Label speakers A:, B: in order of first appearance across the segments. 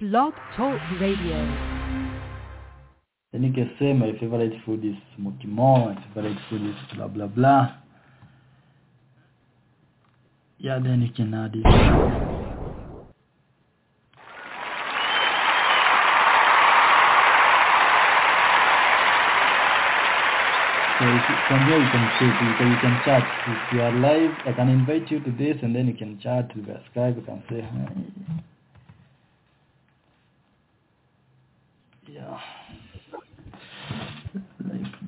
A: Blog Talk Radio.
B: Then you can say my favorite food is mokimo, my favorite food is blah blah blah. Yeah, then you can add it. So from here you can choose, you can, you can chat. If you are live, I can invite you to this and then you can chat with the Skype, you can say hi.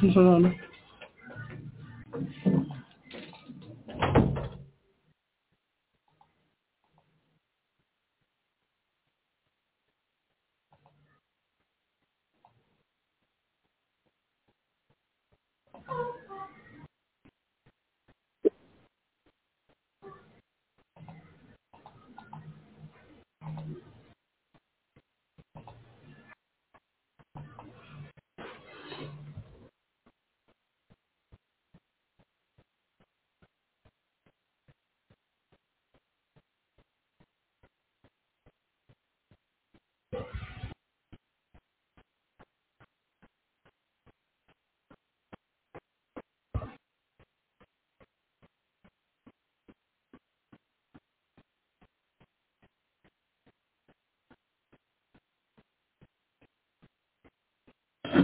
C: Hello.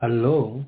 C: Hello.